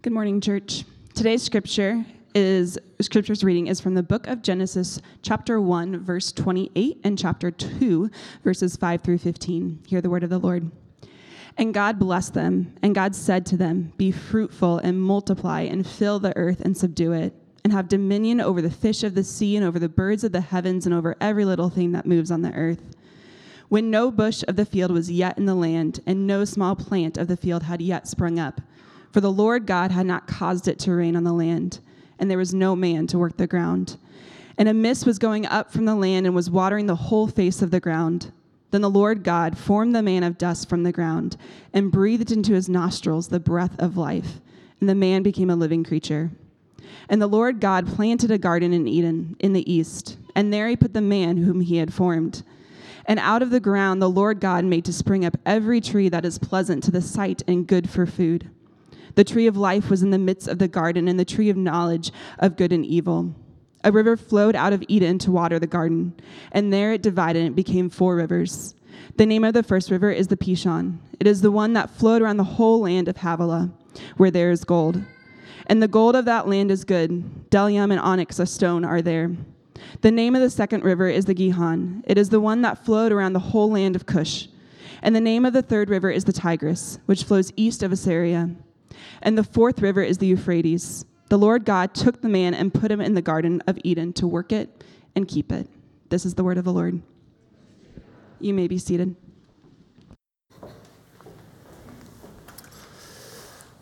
Good morning, church. Today's scripture is scripture's reading is from the book of Genesis, chapter 1, verse 28, and chapter 2, verses 5 through 15. Hear the word of the Lord. And God blessed them, and God said to them, Be fruitful and multiply, and fill the earth and subdue it, and have dominion over the fish of the sea, and over the birds of the heavens, and over every little thing that moves on the earth. When no bush of the field was yet in the land, and no small plant of the field had yet sprung up, for the Lord God had not caused it to rain on the land, and there was no man to work the ground. And a mist was going up from the land and was watering the whole face of the ground. Then the Lord God formed the man of dust from the ground and breathed into his nostrils the breath of life, and the man became a living creature. And the Lord God planted a garden in Eden in the east, and there he put the man whom he had formed. And out of the ground the Lord God made to spring up every tree that is pleasant to the sight and good for food. The tree of life was in the midst of the garden, and the tree of knowledge of good and evil. A river flowed out of Eden to water the garden, and there it divided and became four rivers. The name of the first river is the Pishon. It is the one that flowed around the whole land of Havilah, where there is gold. And the gold of that land is good. Bdellium and onyx, a stone, are there. The name of the second river is the Gihon. It is the one that flowed around the whole land of Cush. And the name of the third river is the Tigris, which flows east of Assyria. And the fourth river is the Euphrates. The Lord God took the man and put him in the Garden of Eden to work it and keep it. This is the word of the Lord. You may be seated.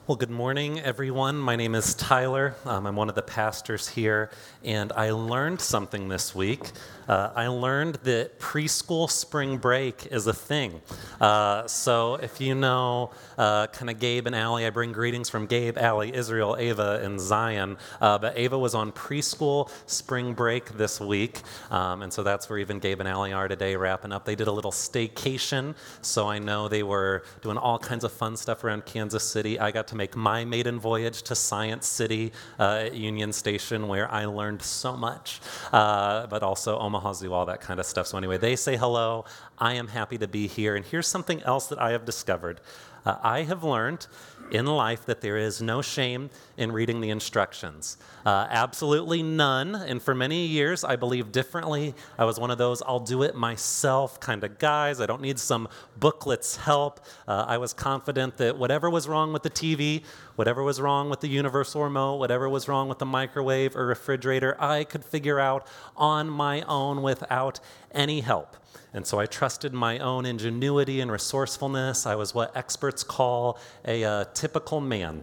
Well, good morning, everyone. My name is Tyler. Um, I'm one of the pastors here, and I learned something this week. Uh, I learned that preschool spring break is a thing. Uh, so, if you know uh, kind of Gabe and Allie, I bring greetings from Gabe, Allie, Israel, Ava, and Zion. Uh, but Ava was on preschool spring break this week, um, and so that's where even Gabe and Allie are today, wrapping up. They did a little staycation, so I know they were doing all kinds of fun stuff around Kansas City. I got to make my maiden voyage to Science City uh, at Union Station, where I learned so much, uh, but also Omaha Zoo, all that kind of stuff. So, anyway, they say hello. I am happy to be here. And here's something else that I have discovered uh, I have learned in life that there is no shame in reading the instructions. Uh, absolutely none. And for many years, I believed differently. I was one of those I'll do it myself kind of guys. I don't need some booklet's help. Uh, I was confident that whatever was wrong with the TV, whatever was wrong with the universal remote, whatever was wrong with the microwave or refrigerator, I could figure out on my own without any help. And so I trusted my own ingenuity and resourcefulness. I was what experts call a uh, typical man.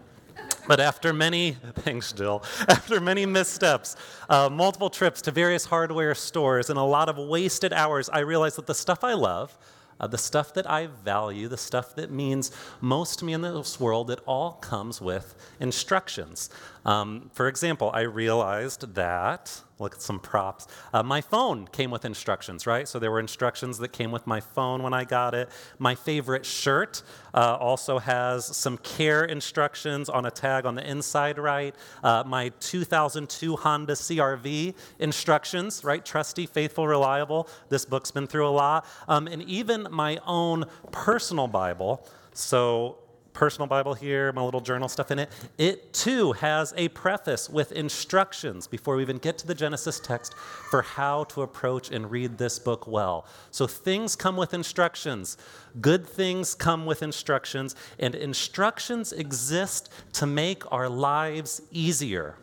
But after many, thanks, Jill, after many missteps, uh, multiple trips to various hardware stores, and a lot of wasted hours, I realized that the stuff I love, uh, the stuff that I value, the stuff that means most to me in this world, it all comes with instructions. Um, for example, I realized that look at some props. Uh, my phone came with instructions, right? So there were instructions that came with my phone when I got it. My favorite shirt uh, also has some care instructions on a tag on the inside, right? Uh, my 2002 Honda CRV instructions, right? Trusty, faithful, reliable. This book's been through a lot. Um, and even my own personal Bible. So personal Bible here, my little journal stuff in it, it too has a preface with instructions before we even get to the Genesis text for how to approach and read this book well. So things come with instructions. Good things come with instructions, and instructions exist to make our lives easier.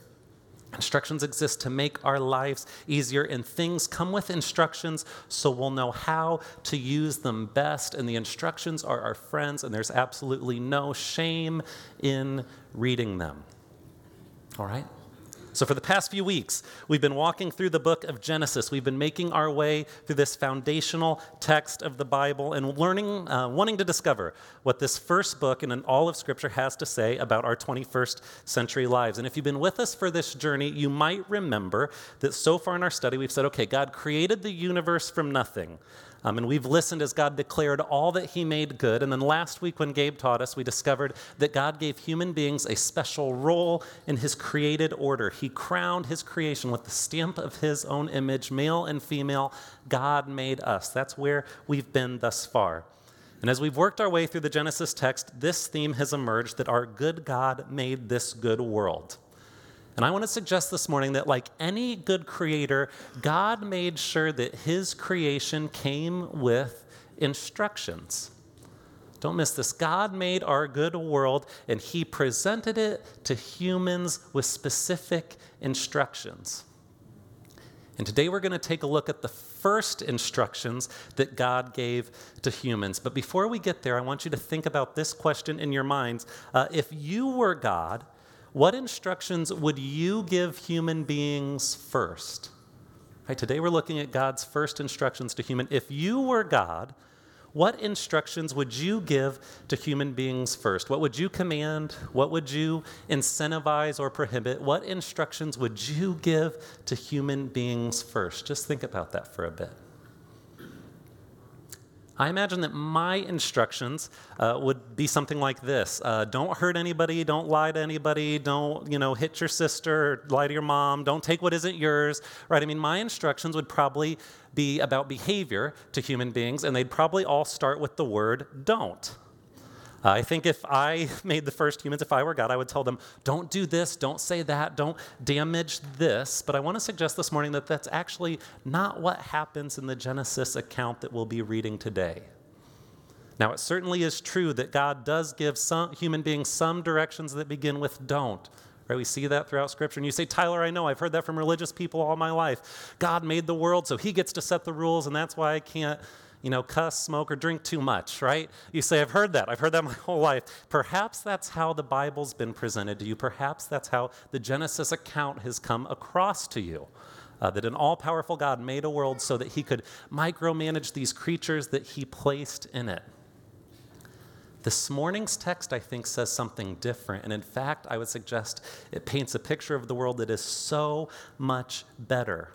Instructions exist to make our lives easier, and things come with instructions so we'll know how to use them best. And the instructions are our friends, and there's absolutely no shame in reading them. All right? So, for the past few weeks, we've been walking through the book of Genesis. We've been making our way through this foundational text of the Bible and learning, uh, wanting to discover what this first book in all of Scripture has to say about our 21st century lives. And if you've been with us for this journey, you might remember that so far in our study, we've said, okay, God created the universe from nothing. Um, and we've listened as God declared all that He made good. And then last week, when Gabe taught us, we discovered that God gave human beings a special role in His created order. He crowned His creation with the stamp of His own image, male and female. God made us. That's where we've been thus far. And as we've worked our way through the Genesis text, this theme has emerged that our good God made this good world. And I want to suggest this morning that, like any good creator, God made sure that his creation came with instructions. Don't miss this. God made our good world and he presented it to humans with specific instructions. And today we're going to take a look at the first instructions that God gave to humans. But before we get there, I want you to think about this question in your minds. Uh, if you were God, what instructions would you give human beings first? Right, today we're looking at God's first instructions to human. If you were God, what instructions would you give to human beings first? What would you command? What would you incentivize or prohibit? What instructions would you give to human beings first? Just think about that for a bit. I imagine that my instructions uh, would be something like this: uh, Don't hurt anybody. Don't lie to anybody. Don't you know hit your sister. Lie to your mom. Don't take what isn't yours. Right? I mean, my instructions would probably be about behavior to human beings, and they'd probably all start with the word "don't." Uh, I think if I made the first humans, if I were God, I would tell them, don't do this, don't say that, don't damage this. But I want to suggest this morning that that's actually not what happens in the Genesis account that we'll be reading today. Now, it certainly is true that God does give some human beings some directions that begin with don't. Right? We see that throughout Scripture. And you say, Tyler, I know, I've heard that from religious people all my life. God made the world, so he gets to set the rules, and that's why I can't you know, cuss, smoke, or drink too much, right? You say, I've heard that. I've heard that my whole life. Perhaps that's how the Bible's been presented to you. Perhaps that's how the Genesis account has come across to you. Uh, that an all powerful God made a world so that he could micromanage these creatures that he placed in it. This morning's text, I think, says something different. And in fact, I would suggest it paints a picture of the world that is so much better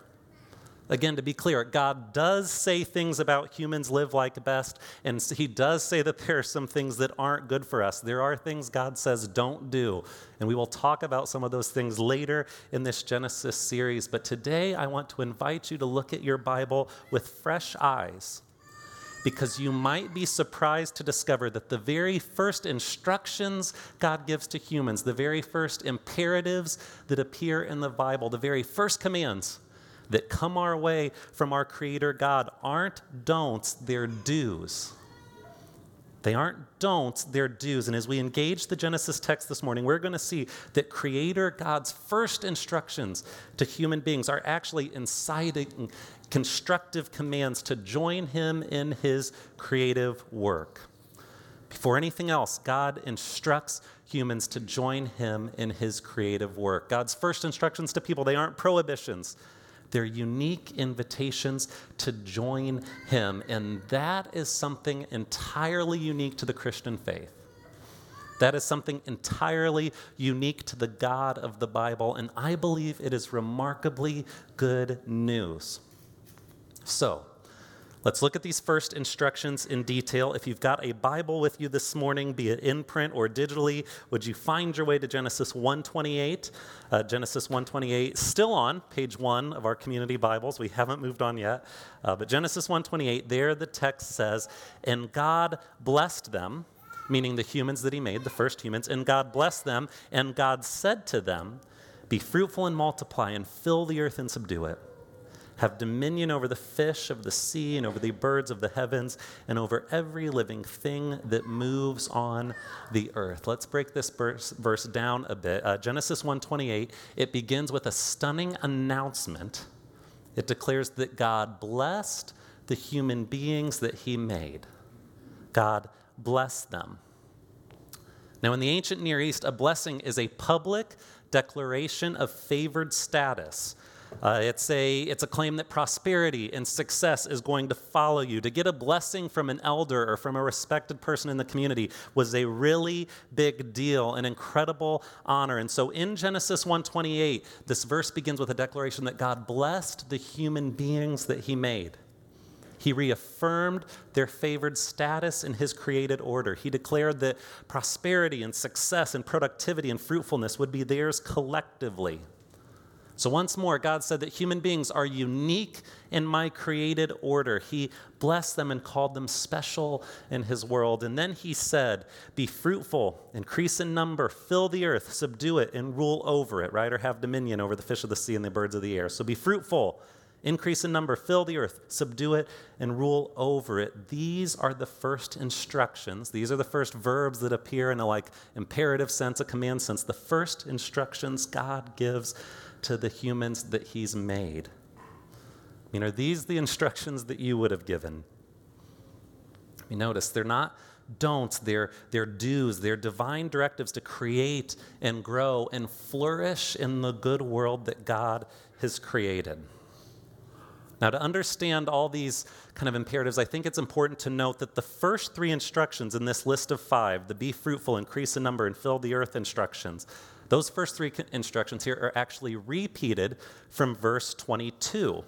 Again, to be clear, God does say things about humans live like best, and He does say that there are some things that aren't good for us. There are things God says don't do, and we will talk about some of those things later in this Genesis series. But today, I want to invite you to look at your Bible with fresh eyes, because you might be surprised to discover that the very first instructions God gives to humans, the very first imperatives that appear in the Bible, the very first commands, that come our way from our Creator God aren't don'ts, they're do's. They aren't don'ts, they're do's. And as we engage the Genesis text this morning, we're going to see that Creator God's first instructions to human beings are actually inciting constructive commands to join Him in His creative work. Before anything else, God instructs humans to join Him in His creative work. God's first instructions to people, they aren't prohibitions. They're unique invitations to join Him. And that is something entirely unique to the Christian faith. That is something entirely unique to the God of the Bible. And I believe it is remarkably good news. So, Let's look at these first instructions in detail. If you've got a Bible with you this morning, be it in print or digitally, would you find your way to Genesis 128? Uh, Genesis 128, still on page one of our community Bibles. We haven't moved on yet. Uh, but Genesis 128, there the text says, And God blessed them, meaning the humans that He made, the first humans, and God blessed them, and God said to them, Be fruitful and multiply, and fill the earth and subdue it have dominion over the fish of the sea and over the birds of the heavens and over every living thing that moves on the earth. Let's break this verse, verse down a bit. Uh, Genesis 1:28, it begins with a stunning announcement. It declares that God blessed the human beings that he made. God blessed them. Now, in the ancient Near East, a blessing is a public declaration of favored status. Uh, it's, a, it's a claim that prosperity and success is going to follow you. To get a blessing from an elder or from a respected person in the community was a really big deal, an incredible honor. And so in Genesis 1:28, this verse begins with a declaration that God blessed the human beings that he made. He reaffirmed their favored status in his created order. He declared that prosperity and success and productivity and fruitfulness would be theirs collectively. So, once more, God said that human beings are unique in my created order. He blessed them and called them special in His world. And then He said, Be fruitful, increase in number, fill the earth, subdue it, and rule over it, right? Or have dominion over the fish of the sea and the birds of the air. So, be fruitful, increase in number, fill the earth, subdue it, and rule over it. These are the first instructions. These are the first verbs that appear in a like imperative sense, a command sense. The first instructions God gives to the humans that he's made. I mean, are these the instructions that you would have given? I mean, notice they're not don'ts, they're, they're do's, they're divine directives to create and grow and flourish in the good world that God has created. Now, to understand all these kind of imperatives, I think it's important to note that the first three instructions in this list of five the be fruitful, increase in number, and fill the earth instructions those first three instructions here are actually repeated from verse 22.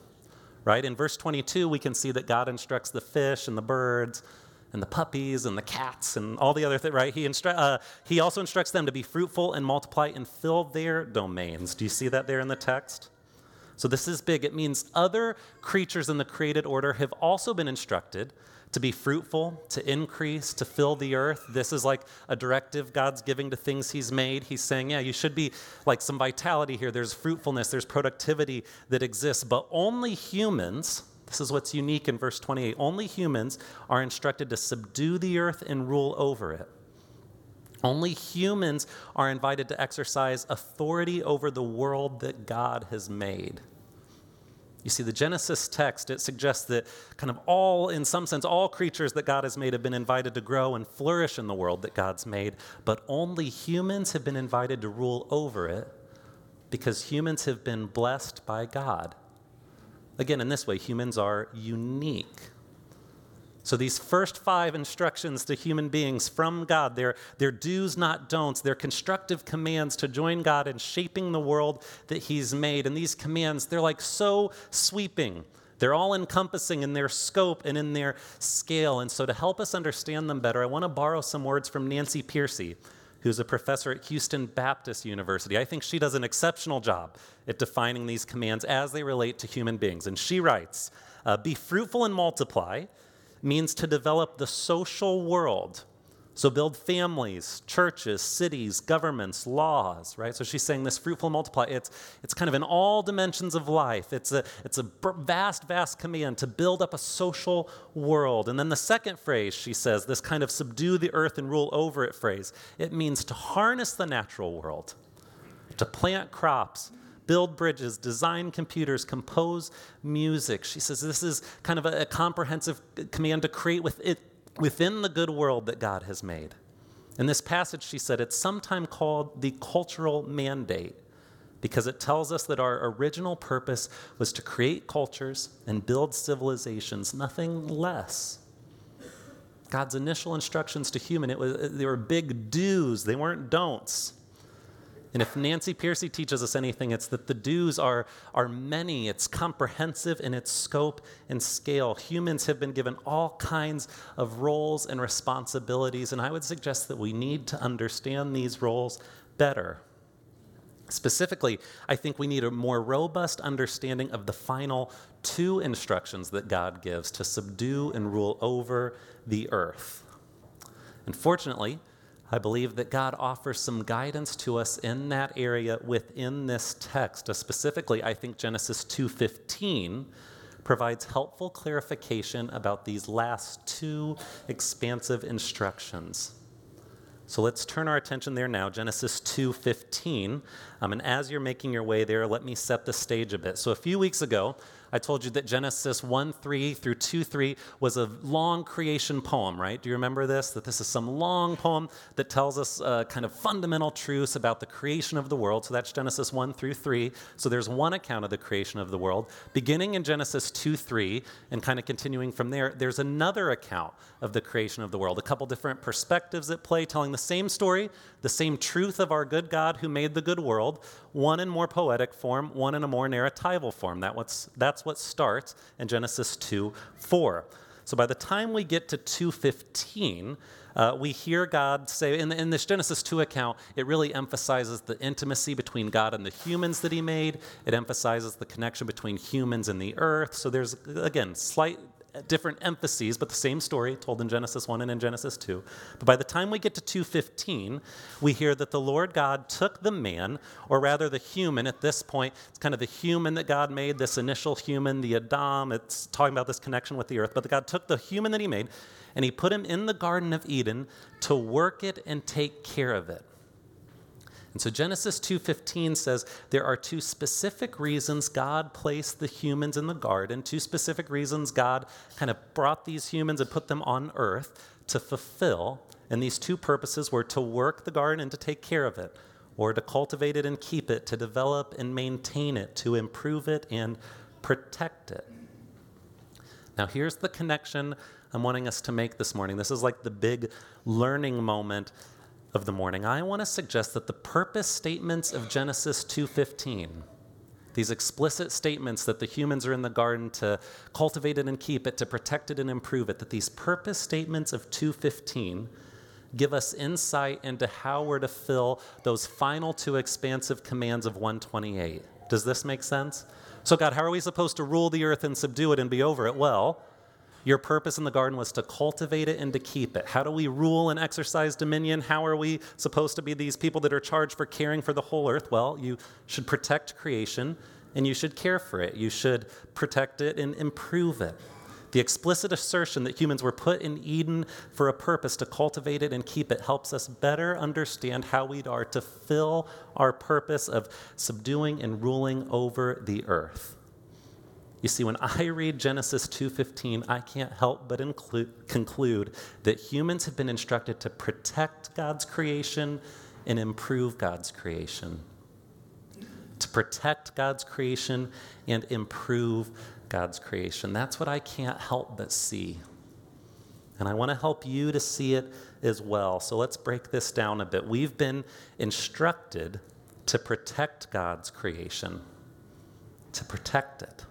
Right? In verse 22, we can see that God instructs the fish and the birds and the puppies and the cats and all the other things, right? He, instru- uh, he also instructs them to be fruitful and multiply and fill their domains. Do you see that there in the text? So this is big. It means other creatures in the created order have also been instructed to be fruitful, to increase, to fill the earth. This is like a directive God's giving to things He's made. He's saying, yeah, you should be like some vitality here. There's fruitfulness, there's productivity that exists, but only humans. This is what's unique in verse 28. Only humans are instructed to subdue the earth and rule over it. Only humans are invited to exercise authority over the world that God has made. You see, the Genesis text, it suggests that kind of all, in some sense, all creatures that God has made have been invited to grow and flourish in the world that God's made, but only humans have been invited to rule over it because humans have been blessed by God. Again, in this way, humans are unique. So, these first five instructions to human beings from God, they're, they're do's, not don'ts. They're constructive commands to join God in shaping the world that He's made. And these commands, they're like so sweeping. They're all encompassing in their scope and in their scale. And so, to help us understand them better, I want to borrow some words from Nancy Pearcey, who's a professor at Houston Baptist University. I think she does an exceptional job at defining these commands as they relate to human beings. And she writes uh, Be fruitful and multiply means to develop the social world. So build families, churches, cities, governments, laws, right? So she's saying this fruitful multiply. It's, it's kind of in all dimensions of life. It's a, it's a vast, vast command to build up a social world. And then the second phrase she says, this kind of subdue the earth and rule over it phrase, it means to harness the natural world, to plant crops, build bridges, design computers, compose music. She says this is kind of a, a comprehensive command to create with it, within the good world that God has made. In this passage, she said it's sometimes called the cultural mandate because it tells us that our original purpose was to create cultures and build civilizations, nothing less. God's initial instructions to human, it was, they were big do's, they weren't don'ts. And if Nancy Pearcey teaches us anything, it's that the do's are, are many, it's comprehensive in its scope and scale. Humans have been given all kinds of roles and responsibilities, and I would suggest that we need to understand these roles better. Specifically, I think we need a more robust understanding of the final two instructions that God gives to subdue and rule over the earth. Unfortunately, I believe that God offers some guidance to us in that area within this text. Uh, specifically, I think Genesis 2:15 provides helpful clarification about these last two expansive instructions. So let's turn our attention there now, Genesis 2:15. Um, and as you're making your way there, let me set the stage a bit. So a few weeks ago, I told you that Genesis 1 3 through 2 3 was a long creation poem, right? Do you remember this? That this is some long poem that tells us uh, kind of fundamental truths about the creation of the world. So that's Genesis 1 through 3. So there's one account of the creation of the world. Beginning in Genesis 2 3 and kind of continuing from there, there's another account of the creation of the world. A couple different perspectives at play, telling the same story, the same truth of our good God who made the good world, one in more poetic form, one in a more narratival form. That what's, that's what starts in Genesis 2 4. So by the time we get to 215, uh, we hear God say, in, in, this Genesis 2 account, it really emphasizes the intimacy between God and the humans that He made. It emphasizes the connection between humans and the earth. So there's, again, slight different emphases, but the same story told in Genesis 1 and in Genesis 2. But by the time we get to 215, we hear that the Lord God took the man, or rather the human at this point, it's kind of the human that God made, this initial human, the Adam, it's talking about this connection with the earth, but God took the human that he made and he put him in the Garden of Eden to work it and take care of it. And so Genesis 2:15 says there are two specific reasons God placed the humans in the garden, two specific reasons God kind of brought these humans and put them on earth to fulfill. And these two purposes were to work the garden and to take care of it, or to cultivate it and keep it, to develop and maintain it, to improve it and protect it. Now, here's the connection I'm wanting us to make this morning. This is like the big learning moment of the morning, I want to suggest that the purpose statements of Genesis 2:15, these explicit statements that the humans are in the garden to cultivate it and keep it, to protect it and improve it, that these purpose statements of 2:15 give us insight into how we're to fill those final two expansive commands of 128. Does this make sense? So, God, how are we supposed to rule the earth and subdue it and be over it? Well, your purpose in the garden was to cultivate it and to keep it. How do we rule and exercise dominion? How are we supposed to be these people that are charged for caring for the whole earth? Well, you should protect creation and you should care for it. You should protect it and improve it. The explicit assertion that humans were put in Eden for a purpose to cultivate it and keep it helps us better understand how we are to fill our purpose of subduing and ruling over the earth. You see, when I read Genesis 2:15, I can't help but conclude that humans have been instructed to protect God's creation and improve God's creation. To protect God's creation and improve God's creation. That's what I can't help but see. And I want to help you to see it as well. So let's break this down a bit. We've been instructed to protect God's creation, to protect it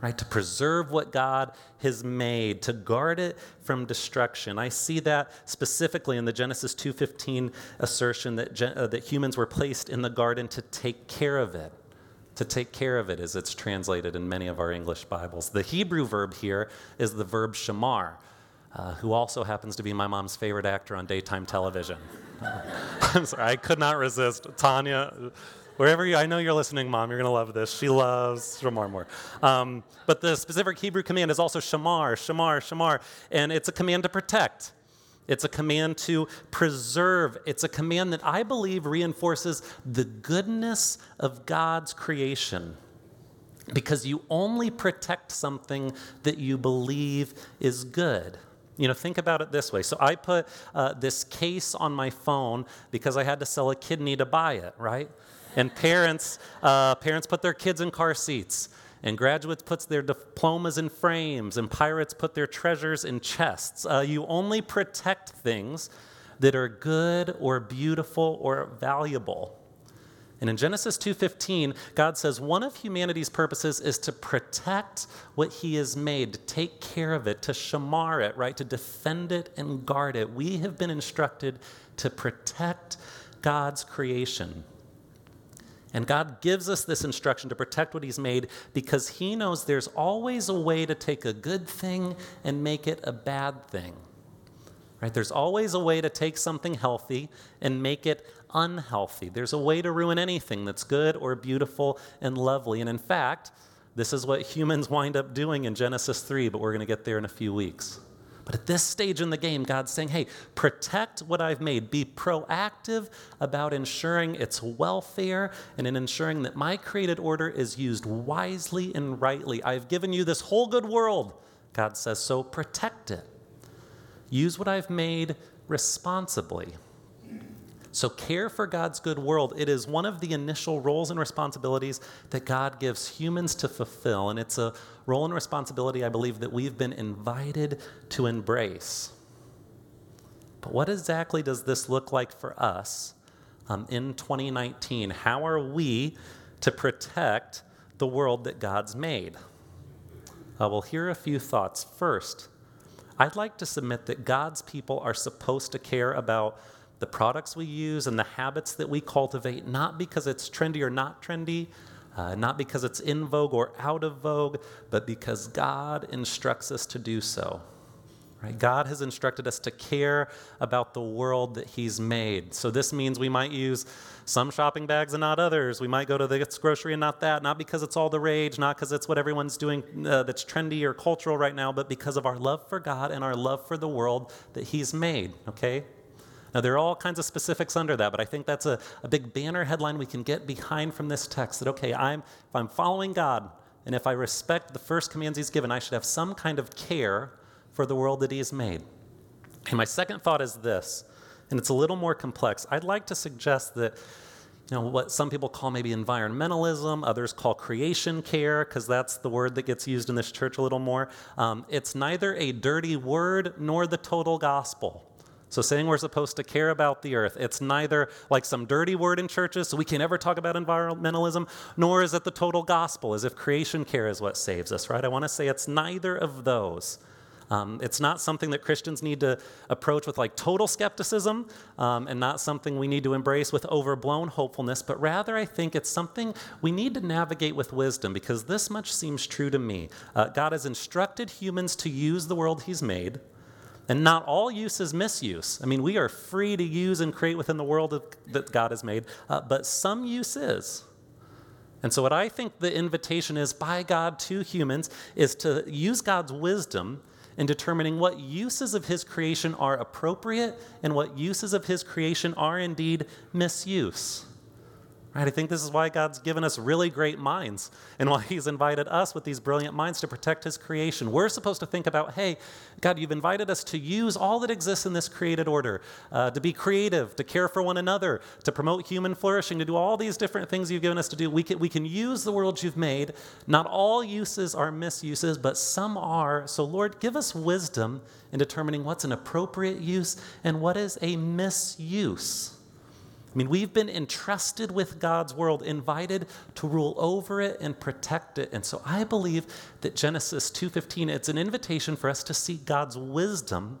right? To preserve what God has made, to guard it from destruction. I see that specifically in the Genesis 2:15 assertion that uh, that humans were placed in the garden to take care of it. To take care of it, as it's translated in many of our English Bibles. The Hebrew verb here is the verb shamar, uh, who also happens to be my mom's favorite actor on daytime television. I'm sorry, I could not resist. Tanya, Wherever you, I know you're listening, Mom, you're going to love this. She loves Shemar Moore. Um, but the specific Hebrew command is also Shamar, Shamar, Shamar. And it's a command to protect. It's a command to preserve. It's a command that I believe reinforces the goodness of God's creation. Because you only protect something that you believe is good. You know, think about it this way. So I put uh, this case on my phone because I had to sell a kidney to buy it, right? And parents, uh, parents put their kids in car seats. And graduates puts their diplomas in frames, and pirates put their treasures in chests. Uh, you only protect things that are good or beautiful or valuable. And in Genesis 2:15, God says one of humanity's purposes is to protect what he has made, to take care of it, to shamar it, right? To defend it and guard it. We have been instructed to protect God's creation. And God gives us this instruction to protect what He's made because He knows there's always a way to take a good thing and make it a bad thing. Right? There's always a way to take something healthy and make it unhealthy. There's a way to ruin anything that's good or beautiful and lovely. And in fact, this is what humans wind up doing in Genesis 3, but we're going to get there in a few weeks. But at this stage in the game, God's saying, hey, protect what I've made. Be proactive about ensuring its welfare and in ensuring that my created order is used wisely and rightly. I've given you this whole good world, God says, so protect it. Use what I've made responsibly. So, care for God's good world, it is one of the initial roles and responsibilities that God gives humans to fulfill. And it's a role and responsibility I believe that we've been invited to embrace. But what exactly does this look like for us um, in 2019? How are we to protect the world that God's made? Uh, well, here are a few thoughts. First, I'd like to submit that God's people are supposed to care about the products we use and the habits that we cultivate, not because it's trendy or not trendy, uh, not because it's in vogue or out of vogue, but because God instructs us to do so. Right? God has instructed us to care about the world that He's made. So this means we might use some shopping bags and not others. We might go to this grocery and not that, not because it's all the rage, not because it's what everyone's doing uh, that's trendy or cultural right now, but because of our love for God and our love for the world that He's made, okay? Now, there are all kinds of specifics under that, but I think that's a, a big banner headline we can get behind from this text that, okay, I'm, if I'm following God and if I respect the first commands He's given, I should have some kind of care for the world that He has made. And my second thought is this, and it's a little more complex. I'd like to suggest that you know what some people call maybe environmentalism others call creation care because that's the word that gets used in this church a little more um, it's neither a dirty word nor the total gospel so saying we're supposed to care about the earth it's neither like some dirty word in churches so we can never talk about environmentalism nor is it the total gospel as if creation care is what saves us right i want to say it's neither of those um, it's not something that Christians need to approach with like total skepticism um, and not something we need to embrace with overblown hopefulness, but rather I think it's something we need to navigate with wisdom because this much seems true to me. Uh, God has instructed humans to use the world He's made. And not all use is misuse. I mean, we are free to use and create within the world that God has made, uh, but some use is. And so, what I think the invitation is by God to humans is to use God's wisdom in determining what uses of his creation are appropriate and what uses of his creation are indeed misuse. Right? I think this is why God's given us really great minds and why He's invited us with these brilliant minds to protect His creation. We're supposed to think about hey, God, you've invited us to use all that exists in this created order, uh, to be creative, to care for one another, to promote human flourishing, to do all these different things you've given us to do. We can, we can use the world you've made. Not all uses are misuses, but some are. So, Lord, give us wisdom in determining what's an appropriate use and what is a misuse. I mean, we've been entrusted with God's world, invited to rule over it and protect it. And so I believe that Genesis 2:15 it's an invitation for us to seek God's wisdom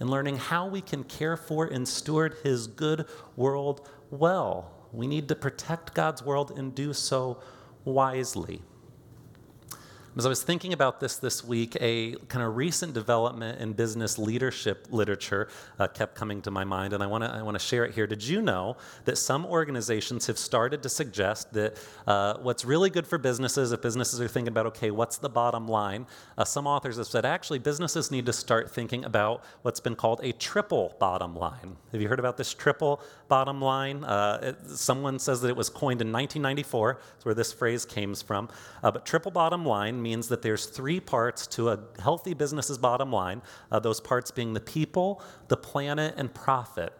in learning how we can care for and steward his good world well. We need to protect God's world and do so wisely. As I was thinking about this this week, a kind of recent development in business leadership literature uh, kept coming to my mind, and I want to I want to share it here. Did you know that some organizations have started to suggest that uh, what's really good for businesses, if businesses are thinking about okay, what's the bottom line? Uh, some authors have said actually businesses need to start thinking about what's been called a triple bottom line. Have you heard about this triple bottom line? Uh, it, someone says that it was coined in 1994. That's where this phrase came from. Uh, but triple bottom line means that there's three parts to a healthy business's bottom line, uh, those parts being the people, the planet, and profit.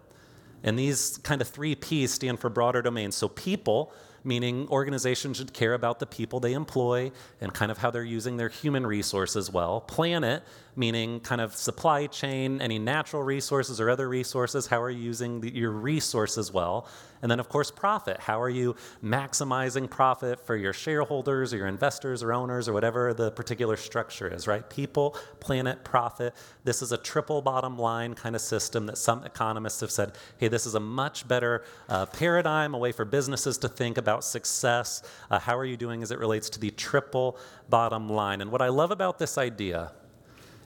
And these kind of three P's stand for broader domains. So, people, meaning organizations should care about the people they employ and kind of how they're using their human resources well. Planet, meaning kind of supply chain, any natural resources or other resources, how are you using the, your resources well? And then, of course, profit. How are you maximizing profit for your shareholders or your investors or owners or whatever the particular structure is, right? People, planet, profit. This is a triple bottom line kind of system that some economists have said, hey, this is a much better uh, paradigm, a way for businesses to think about success. Uh, how are you doing as it relates to the triple bottom line? And what I love about this idea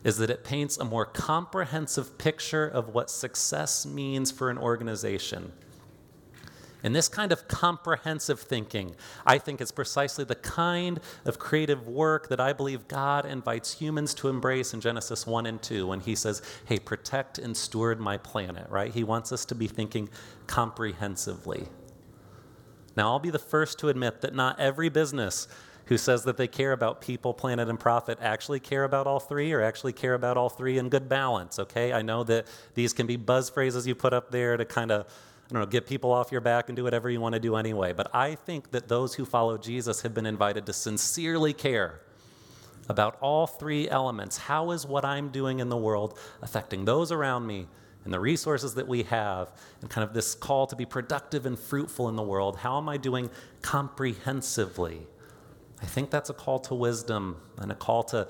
is that it paints a more comprehensive picture of what success means for an organization. And this kind of comprehensive thinking, I think, is precisely the kind of creative work that I believe God invites humans to embrace in Genesis 1 and 2 when He says, Hey, protect and steward my planet, right? He wants us to be thinking comprehensively. Now, I'll be the first to admit that not every business who says that they care about people, planet, and profit actually care about all three or actually care about all three in good balance, okay? I know that these can be buzz phrases you put up there to kind of, I don't know, get people off your back and do whatever you want to do anyway. But I think that those who follow Jesus have been invited to sincerely care about all three elements. How is what I'm doing in the world affecting those around me? and the resources that we have, and kind of this call to be productive and fruitful in the world, how am I doing comprehensively? I think that's a call to wisdom and a call to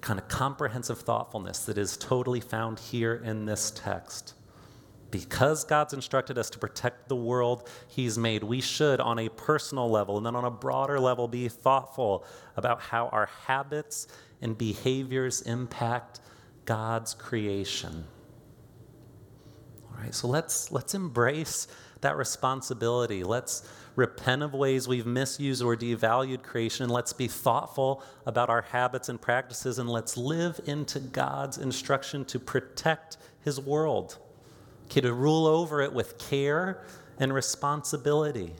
kind of comprehensive thoughtfulness that is totally found here in this text. Because God's instructed us to protect the world He's made, we should, on a personal level and then on a broader level, be thoughtful about how our habits and behaviors impact God's creation. All right, so let's, let's embrace that responsibility. Let's repent of ways we've misused or devalued creation. Let's be thoughtful about our habits and practices, and let's live into God's instruction to protect His world, okay, to rule over it with care and responsibility.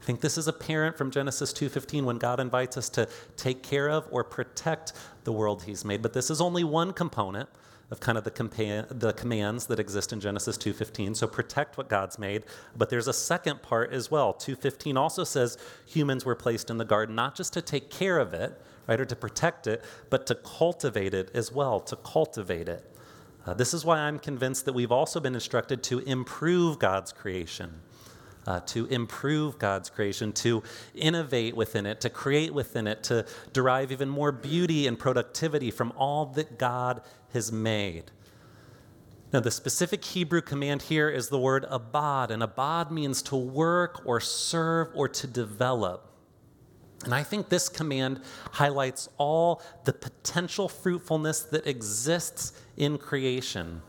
I think this is apparent from Genesis 2:15 when God invites us to take care of or protect the world he's made. But this is only one component of kind of the, compa- the commands that exist in Genesis 2:15. So protect what God's made, but there's a second part as well. 2:15 also says humans were placed in the garden not just to take care of it, right, or to protect it, but to cultivate it as well, to cultivate it. Uh, this is why I'm convinced that we've also been instructed to improve God's creation uh, to improve God's creation, to innovate within it, to create within it, to derive even more beauty and productivity from all that God has made. Now, the specific Hebrew command here is the word abad, and abad means to work or serve or to develop. And I think this command highlights all the potential fruitfulness that exists in creation.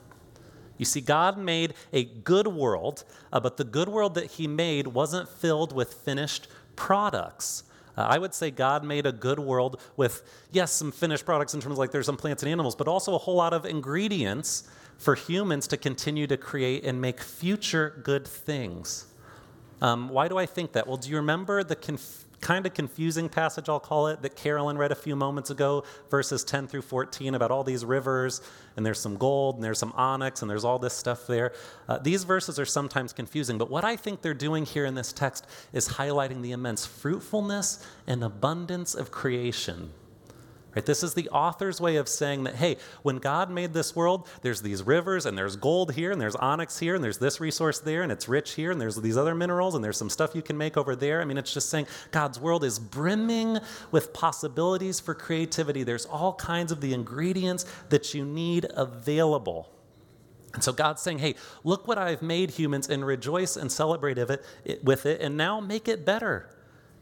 You see, God made a good world, uh, but the good world that He made wasn't filled with finished products. Uh, I would say God made a good world with, yes, some finished products in terms of like there's some plants and animals, but also a whole lot of ingredients for humans to continue to create and make future good things. Um, why do I think that? Well, do you remember the kind of confusing passage, I'll call it, that Carolyn read a few moments ago, verses 10 through 14, about all these rivers, and there's some gold, and there's some onyx, and there's all this stuff there. Uh, these verses are sometimes confusing, but what I think they're doing here in this text is highlighting the immense fruitfulness and abundance of creation Right? This is the author's way of saying that, hey, when God made this world, there's these rivers and there's gold here and there's onyx here and there's this resource there and it's rich here and there's these other minerals and there's some stuff you can make over there. I mean, it's just saying God's world is brimming with possibilities for creativity. There's all kinds of the ingredients that you need available. And so God's saying, hey, look what I've made humans and rejoice and celebrate of it, it, with it and now make it better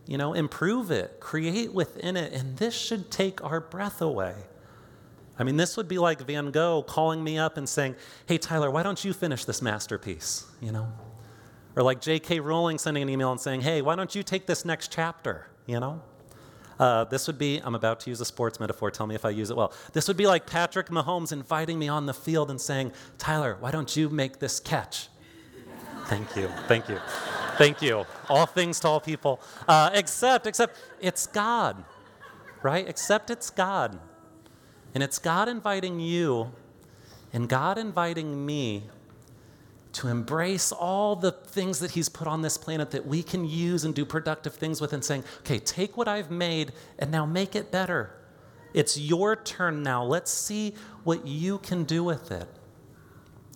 you know, improve it, create within it, and this should take our breath away. I mean, this would be like Van Gogh calling me up and saying, Hey, Tyler, why don't you finish this masterpiece? You know? Or like J.K. Rowling sending an email and saying, Hey, why don't you take this next chapter? You know? Uh, this would be, I'm about to use a sports metaphor, tell me if I use it well. This would be like Patrick Mahomes inviting me on the field and saying, Tyler, why don't you make this catch? Thank you, thank you. Thank you. All things to all people. Uh, except, except it's God, right? Except it's God. And it's God inviting you and God inviting me to embrace all the things that He's put on this planet that we can use and do productive things with, and saying, okay, take what I've made and now make it better. It's your turn now. Let's see what you can do with it.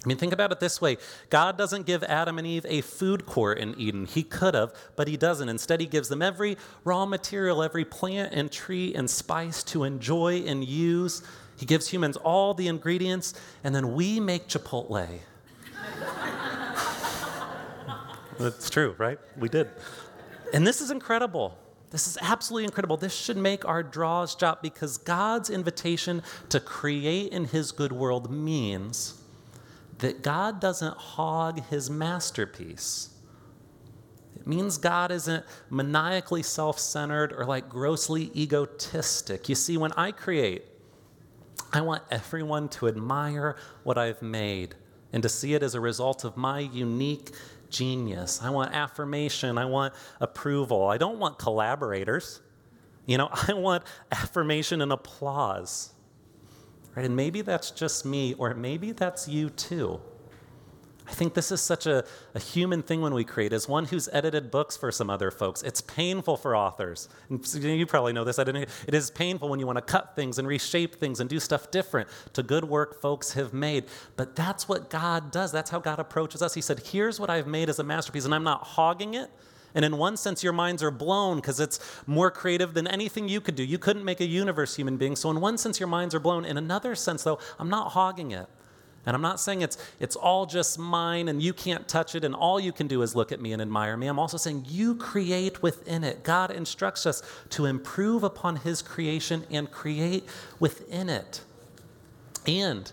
I mean, think about it this way God doesn't give Adam and Eve a food court in Eden. He could have, but He doesn't. Instead, He gives them every raw material, every plant and tree and spice to enjoy and use. He gives humans all the ingredients, and then we make Chipotle. That's true, right? We did. And this is incredible. This is absolutely incredible. This should make our draws drop because God's invitation to create in His good world means that God doesn't hog his masterpiece. It means God isn't maniacally self centered or like grossly egotistic. You see, when I create, I want everyone to admire what I've made and to see it as a result of my unique genius. I want affirmation. I want approval. I don't want collaborators. You know, I want affirmation and applause. Right? And maybe that's just me, or maybe that's you too. I think this is such a, a human thing when we create. As one who's edited books for some other folks, it's painful for authors. And you probably know this. I didn't, it is painful when you want to cut things and reshape things and do stuff different to good work folks have made. But that's what God does. That's how God approaches us. He said, Here's what I've made as a masterpiece, and I'm not hogging it And in one sense, your minds are blown because it's more creative than anything you could do. You couldn't make a universe human being. So, in one sense, your minds are blown. In another sense, though, I'm not hogging it. And I'm not saying it's, it's all just mine and you can't touch it and all you can do is look at me and admire me. I'm also saying you create within it. God instructs us to improve upon His creation and create within it. And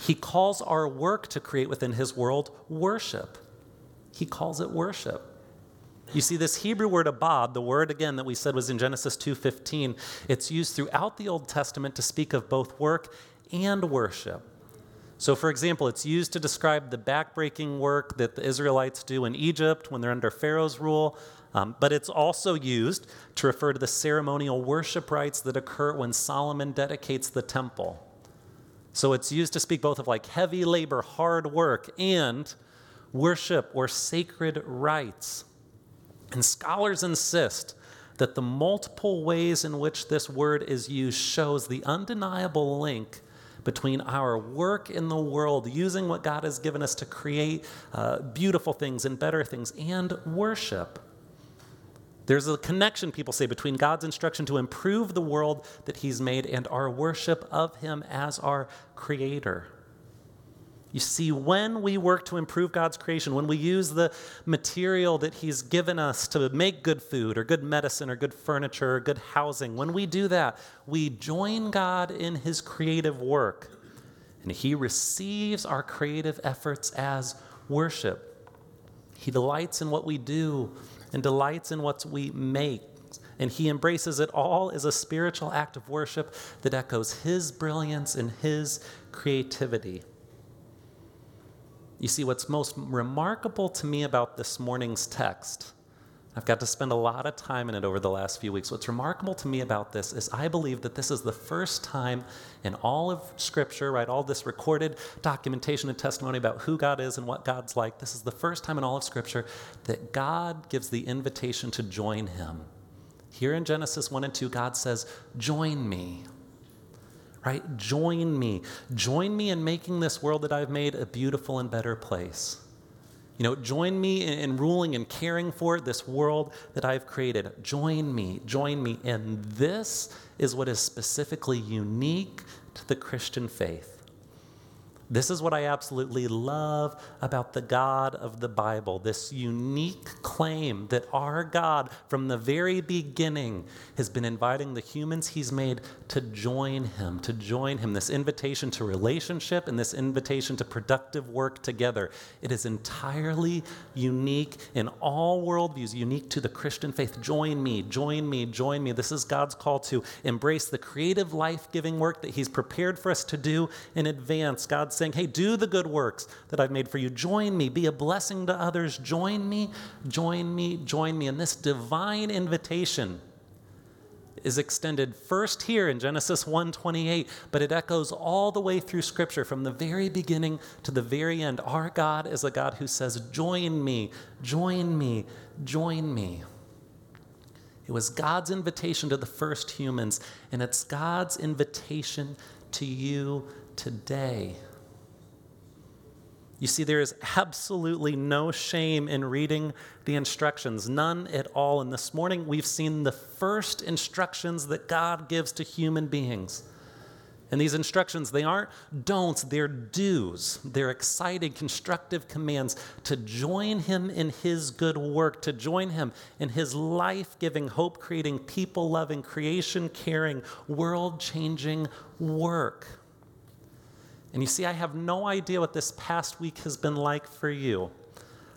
He calls our work to create within His world worship. He calls it worship. You see this Hebrew word abad, the word again that we said was in Genesis 2:15, it's used throughout the Old Testament to speak of both work and worship. So, for example, it's used to describe the backbreaking work that the Israelites do in Egypt when they're under Pharaoh's rule, um, but it's also used to refer to the ceremonial worship rites that occur when Solomon dedicates the temple. So, it's used to speak both of like heavy labor, hard work, and worship or sacred rites. And scholars insist that the multiple ways in which this word is used shows the undeniable link between our work in the world, using what God has given us to create uh, beautiful things and better things, and worship. There's a connection, people say, between God's instruction to improve the world that He's made and our worship of Him as our Creator. You see, when we work to improve God's creation, when we use the material that He's given us to make good food or good medicine or good furniture or good housing, when we do that, we join God in His creative work. And He receives our creative efforts as worship. He delights in what we do and delights in what we make. And He embraces it all as a spiritual act of worship that echoes His brilliance and His creativity. You see, what's most remarkable to me about this morning's text, I've got to spend a lot of time in it over the last few weeks. What's remarkable to me about this is I believe that this is the first time in all of Scripture, right, all this recorded documentation and testimony about who God is and what God's like, this is the first time in all of Scripture that God gives the invitation to join Him. Here in Genesis 1 and 2, God says, Join me right? Join me. Join me in making this world that I've made a beautiful and better place. You know, join me in, in, ruling and caring for this world that I've created. Join me, join me. And this is what is specifically unique to the Christian faith. This is what I absolutely love about the God of the Bible this unique claim that our God, from the very beginning, has been inviting the humans he's made to join him, to join him. This invitation to relationship and this invitation to productive work together. It is entirely unique in all worldviews, unique to the Christian faith. Join me, join me, join me. This is God's call to embrace the creative, life giving work that he's prepared for us to do in advance. God's saying, Hey, do the good works that I've made for you. Join me. Be a blessing to others. Join me, join me, join me. And this divine invitation is extended first here in Genesis 1:28, but it echoes all the way through scripture from the very beginning to the very end. Our God is a God who says, "Join me, join me, join me." It was God's invitation to the first humans, and it's God's invitation to you today. You see, there is absolutely no shame in reading the instructions, none at all. And this morning, we've seen the first instructions that God gives to human beings. And these instructions, they aren't don'ts, they're do's. They're exciting, constructive commands to join Him in His good work, to join Him in His life giving, hope creating, people loving, creation caring, world changing work. And you see, I have no idea what this past week has been like for you.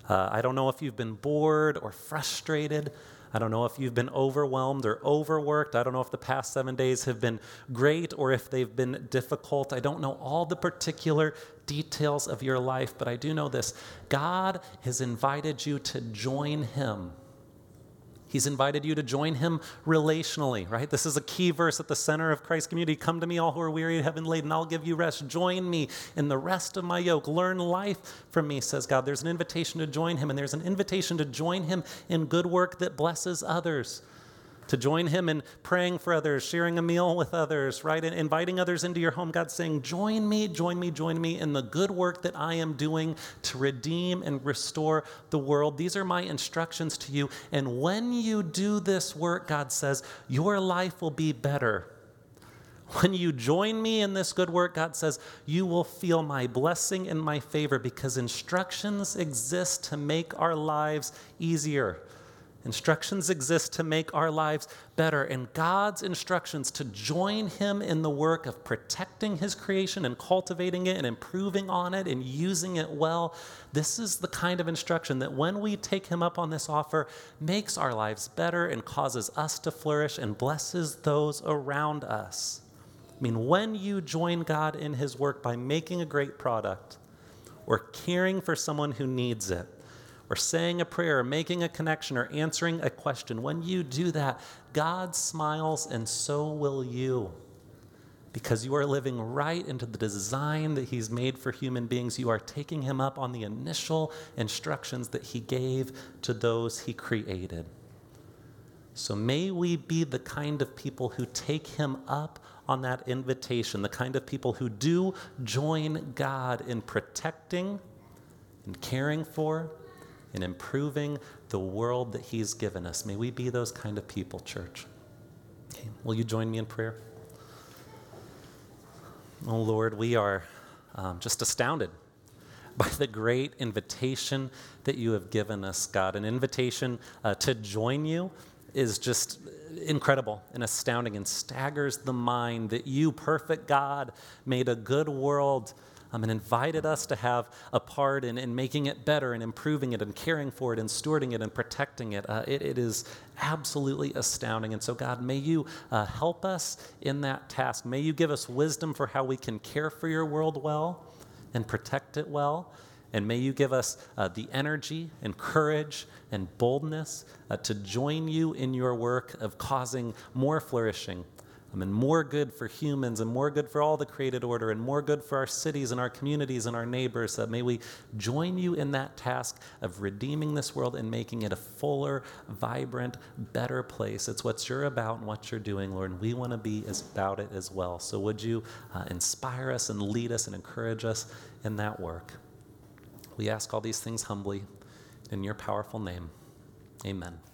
Uh, I don't know if you've been bored or frustrated. I don't know if you've been overwhelmed or overworked. I don't know if the past seven days have been great or if they've been difficult. I don't know all the particular details of your life, but I do know this God has invited you to join Him He's invited you to join him relationally, right? This is a key verse at the center of Christ's community. Come to me, all who are weary and heavy laden, I'll give you rest. Join me in the rest of my yoke. Learn life from me, says God. There's an invitation to join him, and there's an invitation to join him in good work that blesses others. To join Him in praying for others, sharing a meal with others, right? And inviting others into your home. God's saying, Join me, join me, join me in the good work that I am doing to redeem and restore the world. These are my instructions to you. And when you do this work, God says, your life will be better. When you join me in this good work, God says, you will feel my blessing and my favor because instructions exist to make our lives easier. Instructions exist to make our lives better, and God's instructions to join Him in the work of protecting His creation and cultivating it and improving on it and using it well. This is the kind of instruction that, when we take Him up on this offer, makes our lives better and causes us to flourish and blesses those around us. I mean, when you join God in His work by making a great product or caring for someone who needs it, or saying a prayer, or making a connection, or answering a question, when you do that, God smiles and so will you. Because you are living right into the design that He's made for human beings. You are taking Him up on the initial instructions that He gave to those He created. So may we be the kind of people who take Him up on that invitation, the kind of people who do join God in protecting and caring for in improving the world that He's given us. May we be those kind of people, church. Okay. Will you join me in prayer? Oh, Lord, we are um, just astounded by the great invitation that you have given us, God. An invitation uh, to join you is just incredible and astounding and staggers the mind that you, perfect God, made a good world um, and invited us to have a part in, in making it better and improving it and caring for it and stewarding it and protecting it. Uh, it, it is absolutely astounding. And so, God, may you uh, help us in that task. May you give us wisdom for how we can care for your world well and protect it well. And may you give us uh, the energy and courage and boldness uh, to join you in your work of causing more flourishing um, and more good for humans and more good for all the created order and more good for our cities and our communities and our neighbors. That may we join you in that task of redeeming this world and making it a fuller, vibrant, better place. It's what you're about and what you're doing, Lord, and we want to be about it as well. So would you uh, inspire us and lead us and encourage us in that work? We ask all these things humbly in your powerful name. Amen.